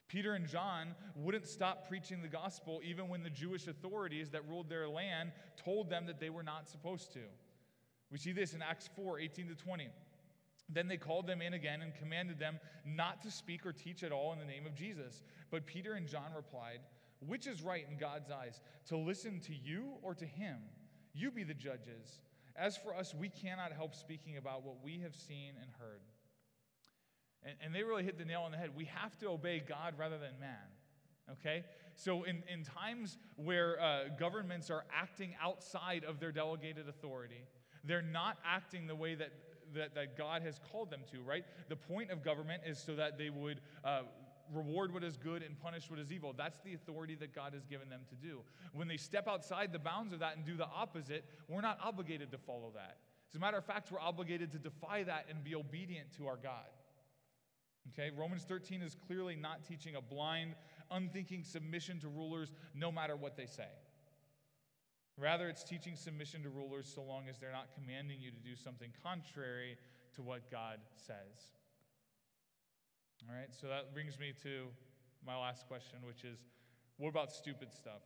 Peter and John wouldn't stop preaching the gospel even when the Jewish authorities that ruled their land told them that they were not supposed to. We see this in Acts 4 18 to 20. Then they called them in again and commanded them not to speak or teach at all in the name of Jesus. But Peter and John replied, which is right in God's eyes, to listen to you or to him? You be the judges. As for us, we cannot help speaking about what we have seen and heard. And, and they really hit the nail on the head. We have to obey God rather than man. Okay? So, in, in times where uh, governments are acting outside of their delegated authority, they're not acting the way that, that, that God has called them to, right? The point of government is so that they would uh, reward what is good and punish what is evil. That's the authority that God has given them to do. When they step outside the bounds of that and do the opposite, we're not obligated to follow that. As a matter of fact, we're obligated to defy that and be obedient to our God. Okay, Romans 13 is clearly not teaching a blind, unthinking submission to rulers no matter what they say. Rather, it's teaching submission to rulers so long as they're not commanding you to do something contrary to what God says. All right, so that brings me to my last question, which is what about stupid stuff?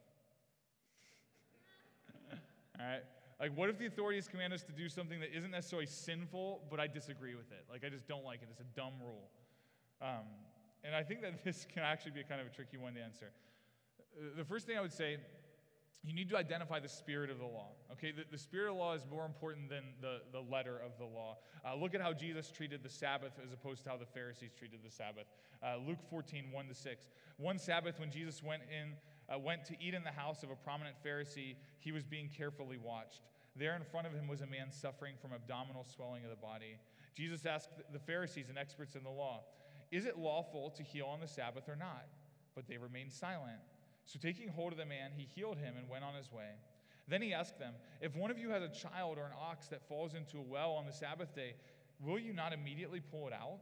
All right, like what if the authorities command us to do something that isn't necessarily sinful, but I disagree with it? Like I just don't like it. It's a dumb rule. Um, and I think that this can actually be kind of a tricky one to answer. Uh, the first thing I would say you need to identify the spirit of the law. Okay, the, the spirit of the law is more important than the, the letter of the law. Uh, look at how Jesus treated the Sabbath as opposed to how the Pharisees treated the Sabbath. Uh, Luke 14, 1 to 6. One Sabbath, when Jesus went in, uh, went to eat in the house of a prominent Pharisee, he was being carefully watched. There in front of him was a man suffering from abdominal swelling of the body. Jesus asked the Pharisees and experts in the law, Is it lawful to heal on the Sabbath or not? But they remained silent. So, taking hold of the man, he healed him and went on his way. Then he asked them, If one of you has a child or an ox that falls into a well on the Sabbath day, will you not immediately pull it out?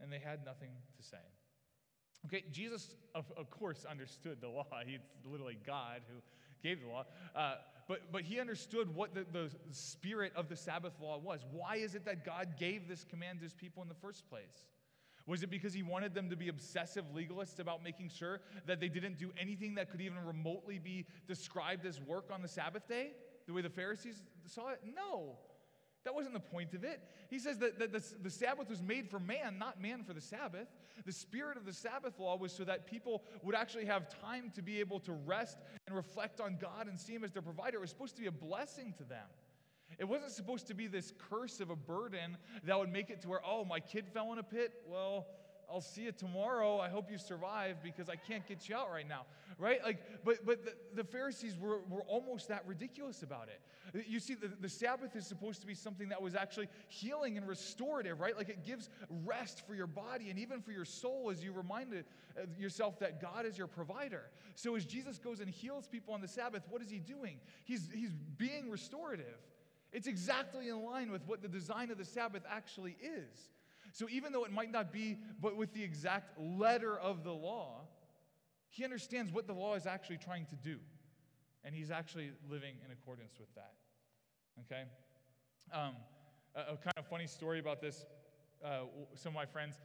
And they had nothing to say. Okay, Jesus, of, of course, understood the law. He's literally God who gave the law. Uh, but, but he understood what the, the spirit of the Sabbath law was. Why is it that God gave this command to his people in the first place? Was it because he wanted them to be obsessive legalists about making sure that they didn't do anything that could even remotely be described as work on the Sabbath day, the way the Pharisees saw it? No. That wasn't the point of it. He says that, that the, the Sabbath was made for man, not man for the Sabbath. The spirit of the Sabbath law was so that people would actually have time to be able to rest and reflect on God and see Him as their provider. It was supposed to be a blessing to them. It wasn't supposed to be this curse of a burden that would make it to where, oh, my kid fell in a pit. Well, I'll see you tomorrow. I hope you survive because I can't get you out right now. Right? Like, but but the, the Pharisees were, were almost that ridiculous about it. You see, the, the Sabbath is supposed to be something that was actually healing and restorative, right? Like it gives rest for your body and even for your soul as you remind uh, yourself that God is your provider. So as Jesus goes and heals people on the Sabbath, what is he doing? He's he's being restorative. It's exactly in line with what the design of the Sabbath actually is. So even though it might not be, but with the exact letter of the law, he understands what the law is actually trying to do. And he's actually living in accordance with that. Okay? Um, a, a, kind of funny story about this. Uh, some of my friends,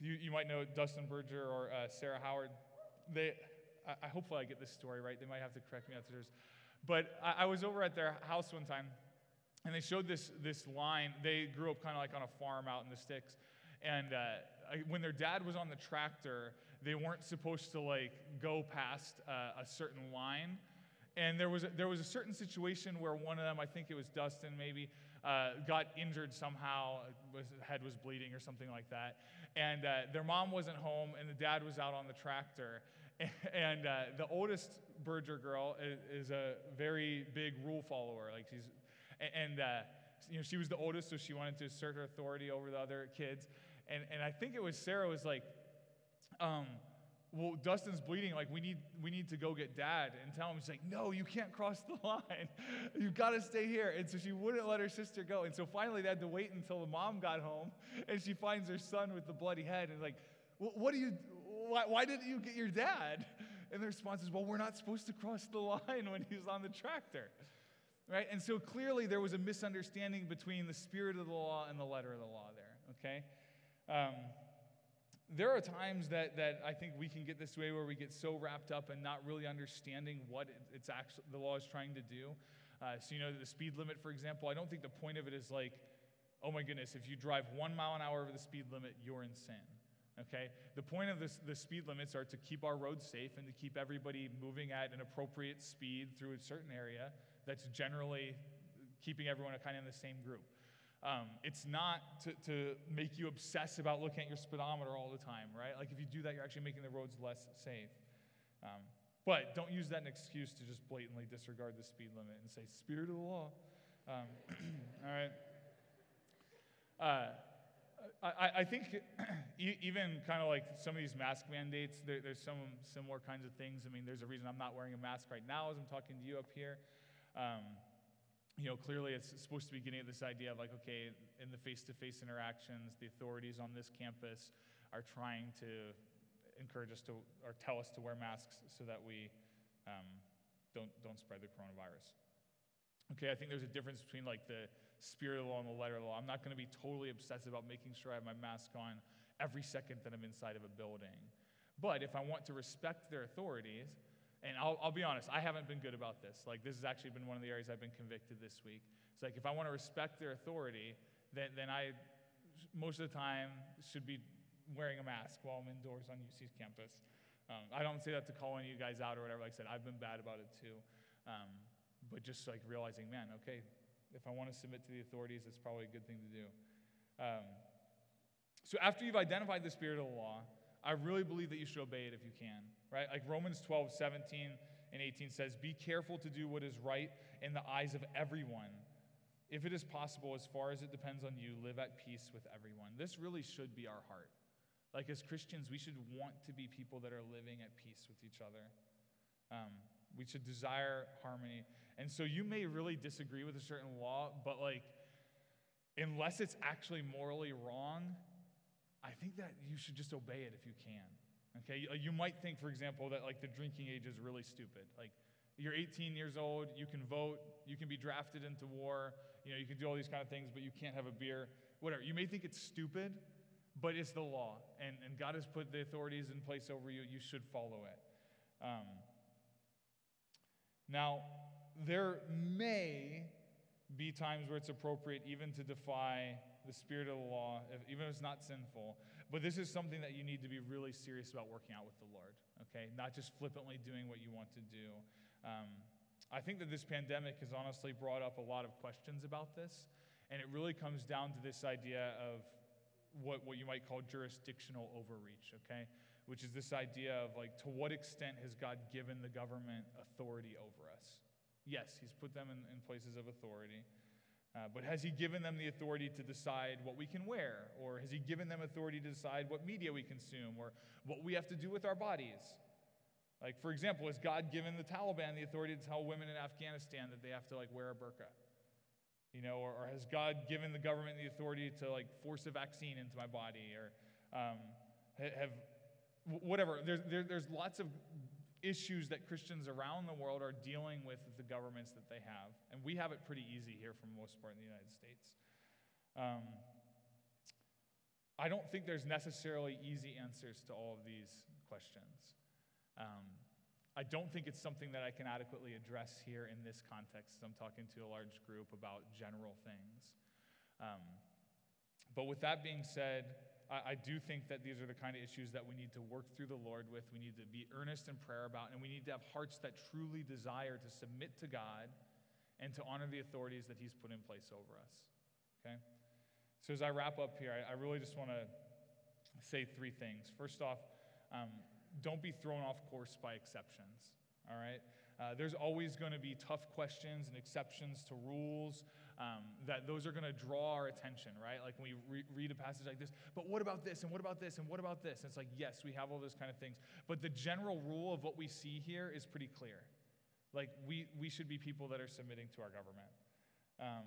you, you might know Dustin Berger or uh, Sarah Howard. They, I, I, hopefully I get this story right. They might have to correct me after this. But I, I was over at their house one time, and they showed this, this line. They grew up kind of like on a farm out in the sticks. And uh, when their dad was on the tractor, they weren't supposed to like go past uh, a certain line. And there was, a, there was a certain situation where one of them, I think it was Dustin maybe, uh, got injured somehow, was, head was bleeding or something like that. And uh, their mom wasn't home, and the dad was out on the tractor. And uh, the oldest Berger girl is, is, a very big rule follower. Like she's and, uh, you know, she was the oldest, so she wanted to assert her authority over the other kids. And, and I think it was Sarah was like, um, well, Dustin's bleeding. Like, we need, we need to go get dad and tell him. She's like, no, you can't cross the line. You've got to stay here. And so she wouldn't let her sister go. And so finally, they had to wait until the mom got home and she finds her son with the bloody head and, like, what do you, why, why didn't you get your dad? And the response is, well, we're not supposed to cross the line when he's on the tractor. Right? And so clearly there was a misunderstanding between the spirit of the law and the letter of the law there, okay? Um, there are times that, that I think we can get this way where we get so wrapped up and not really understanding what it's actually the law is trying to do. Uh, so, you know, the speed limit, for example, I don't think the point of it is like, oh my goodness, if you drive one mile an hour over the speed limit, you're in sin. Okay? The point of this, the speed limits are to keep our roads safe and to keep everybody moving at an appropriate speed through a certain area that's generally keeping everyone kind of in the same group. Um, it's not to, to make you obsess about looking at your speedometer all the time, right? Like if you do that, you're actually making the roads less safe. Um, but don't use that an excuse to just blatantly disregard the speed limit and say, spirit of the law. Um, all right. Uh, I, I, think even kind of like some of these mask mandates, there, there's some similar kinds of things. I mean, there's a reason I'm not wearing a mask right now as I'm talking to you up here. Um, you know, clearly it's supposed to be getting at this idea of like, okay, in the face to face interactions, the authorities on this campus are trying to encourage us to, or tell us to wear masks so that we um, don't, don't spread the coronavirus. Okay, I think there's a difference between like the spirit of the law and the letter of the law. I'm not going to be totally obsessive about making sure I have my mask on every second that I'm inside of a building. But if I want to respect their authorities, and I'll, I'll, be honest, I haven't been good about this. Like, this has actually been one of the areas I've been convicted this week. It's like, if I want to respect their authority, then, then I, most of the time, should be wearing a mask while I'm indoors on UC's campus. Um, I don't say that to call any of you guys out or whatever. Like I said, I've been bad about it too. Um, but just like realizing, man, okay, if I want to submit to the authorities, it's probably a good thing to do. Um, so after you've identified the spirit of the law, I really believe that you should obey it if you can, right? Like Romans 12, 17 and 18 says, Be careful to do what is right in the eyes of everyone. If it is possible, as far as it depends on you, live at peace with everyone. This really should be our heart. Like as Christians, we should want to be people that are living at peace with each other. Um, we should desire harmony. And so you may really disagree with a certain law, but like, unless it's actually morally wrong, I think that you should just obey it if you can. Okay? You, might think, for example, that like the drinking age is really stupid. Like, you're 18 years old, you can vote, you can be drafted into war, you know, you can do all these kind of things, but you can't have a beer, whatever. You may think it's stupid, but it's the law, and, and God has put the authorities in place over you. You should follow it. Um, now, there may be times where it's appropriate even to defy the spirit of the law, if, even if it's not sinful. But this is something that you need to be really serious about working out with the Lord, okay? Not just flippantly doing what you want to do. Um, I think that this pandemic has honestly brought up a lot of questions about this, and it really comes down to this idea of what, what you might call jurisdictional overreach, okay? Which is this idea of like, to what extent has God given the government authority over us? Yes, He's put them in, in places of authority. Uh, but has he given them the authority to decide what we can wear? Or has he given them authority to decide what media we consume or what we have to do with our bodies? Like, for example, has God given the Taliban the authority to tell women in Afghanistan that they have to like wear a burqa? You know, or, or has God given the government the authority to like force a vaccine into my body? Or um, have whatever. There's, there, there's lots of issues that Christians around the world are dealing with the governments that they have. And we have it pretty easy here for the most part in the United States. Um, I don't think there's necessarily easy answers to all of these questions. Um, I don't think it's something that I can adequately address here in this context. I'm talking to a large group about general things. Um, but with that being said, I, I do think that these are the kind of issues that we need to work through the Lord with. We need to be earnest in prayer about, and we need to have hearts that truly desire to submit to God and to honor the authorities that He's put in place over us. Okay? So as I wrap up here, I, I really just want to say three things. First off, um, don't be thrown off course by exceptions. All right? Uh, there's always going to be tough questions and exceptions to rules um, that those are going to draw our attention, right? Like when we re- read a passage like this, but what about this, and what about this, and what about this? And it's like, yes, we have all those kind of things. But the general rule of what we see here is pretty clear. Like, we, we should be people that are submitting to our government. Um,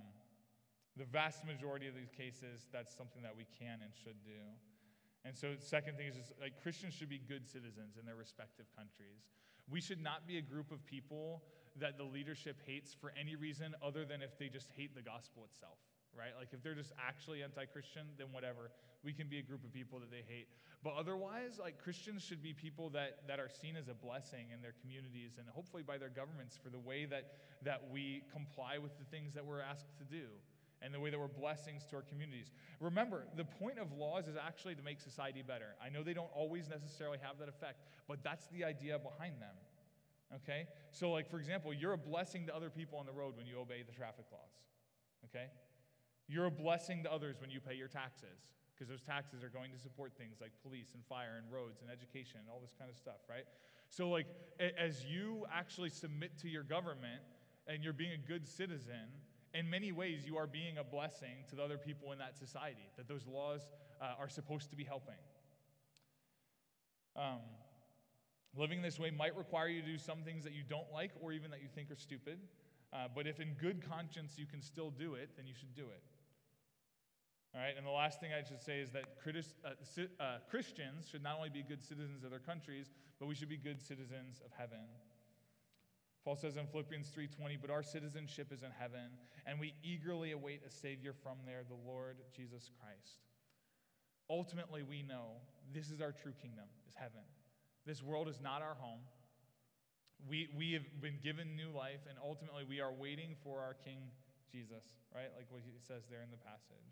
the vast majority of these cases, that's something that we can and should do. And so, second thing is just like Christians should be good citizens in their respective countries. We should not be a group of people that the leadership hates for any reason other than if they just hate the gospel itself, right? Like if they're just actually anti Christian, then whatever. We can be a group of people that they hate. But otherwise, like Christians should be people that, that are seen as a blessing in their communities and hopefully by their governments for the way that, that we comply with the things that we're asked to do and the way that we're blessings to our communities. Remember, the point of laws is actually to make society better. I know they don't always necessarily have that effect, but that's the idea behind them. Okay? So, like, for example, you're a blessing to other people on the road when you obey the traffic laws. Okay? You're a blessing to others when you pay your taxes, because those taxes are going to support things like police and fire and roads and education and all this kind of stuff, right? So, like, as you actually submit to your government and you're being a good citizen, in many ways, you are being a blessing to the other people in that society, that those laws uh, are supposed to be helping. Um, living this way might require you to do some things that you don't like or even that you think are stupid. Uh, but if in good conscience you can still do it, then you should do it. All right, and the last thing I should say is that uh, uh, Christians should not only be good citizens of their countries, but we should be good citizens of heaven. Paul says in Philippians 3:20, "But our citizenship is in heaven, and we eagerly await a savior from there, the Lord Jesus Christ." Ultimately, we know this is our true kingdom, is heaven. This world is not our home. We, we have been given new life, and ultimately we are waiting for our King Jesus, right? Like what he says there in the passage.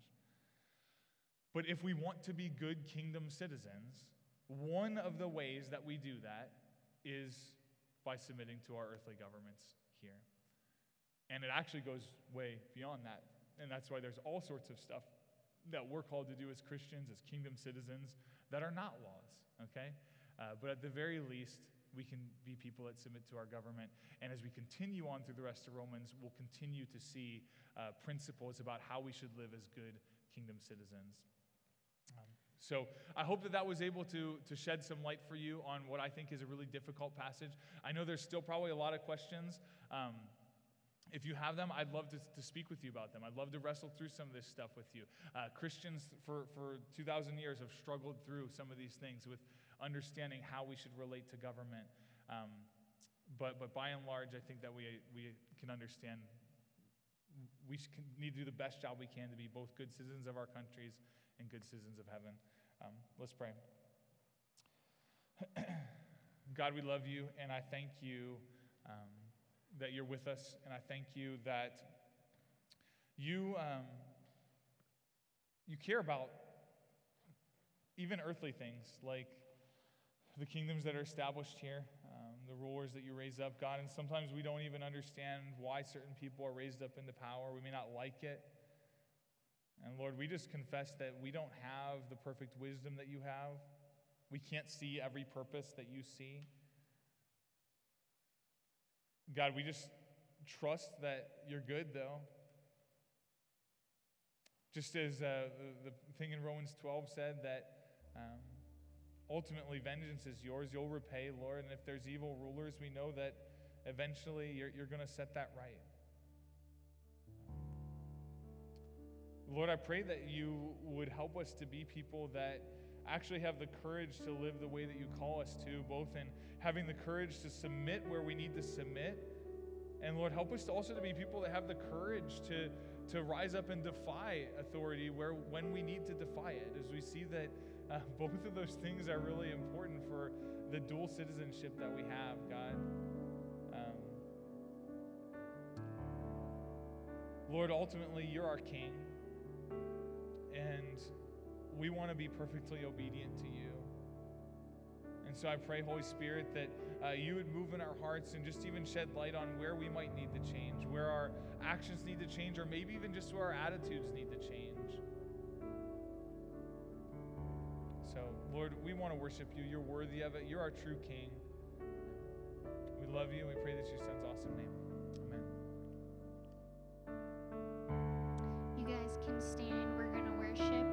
But if we want to be good kingdom citizens, one of the ways that we do that is by submitting to our earthly governments here. And it actually goes way beyond that. And that's why there's all sorts of stuff that we're called to do as Christians, as kingdom citizens, that are not laws, okay? Uh, but at the very least, we can be people that submit to our government. And as we continue on through the rest of Romans, we'll continue to see uh, principles about how we should live as good kingdom citizens. Um, so I hope that that was able to, to shed some light for you on what I think is a really difficult passage. I know there's still probably a lot of questions. Um, if you have them, I'd love to, to speak with you about them. I'd love to wrestle through some of this stuff with you. Uh, Christians for, for 2,000 years have struggled through some of these things with understanding how we should relate to government. Um, but, but by and large, I think that we, we can understand we need to do the best job we can to be both good citizens of our countries and good citizens of heaven. Um, let's pray. God, we love you, and I thank you. Um, that you're with us, and I thank you that you, um, you care about even earthly things like the kingdoms that are established here, um, the rulers that you raise up, God. And sometimes we don't even understand why certain people are raised up into power. We may not like it. And Lord, we just confess that we don't have the perfect wisdom that you have. We can't see every purpose that you see. God, we just trust that you're good, though. Just as uh, the, the, thing in Romans 12 said that um, ultimately vengeance is yours, you'll repay, Lord. And if there's evil rulers, we know that eventually you're, you're going to set that right. Lord, I pray that you would help us to be people that actually have the courage to live the way that you call us to, both in having the courage to submit where we need to submit. And Lord, help us also to be people that have the courage to, to rise up and defy authority where when we need to defy it. As we see that uh, both of those things are really important for the dual citizenship that we have, God. Um, Lord, ultimately, you're our King. And we want to be perfectly obedient to you. And so I pray, Holy Spirit, that uh, you would move in our hearts and just even shed light on where we might need to change, where our actions need to change, or maybe even just where our attitudes need to change. So, Lord, we want to worship you. You're worthy of it. You're our true King. We love you, and we pray this your son's awesome name. Amen. You guys can stand.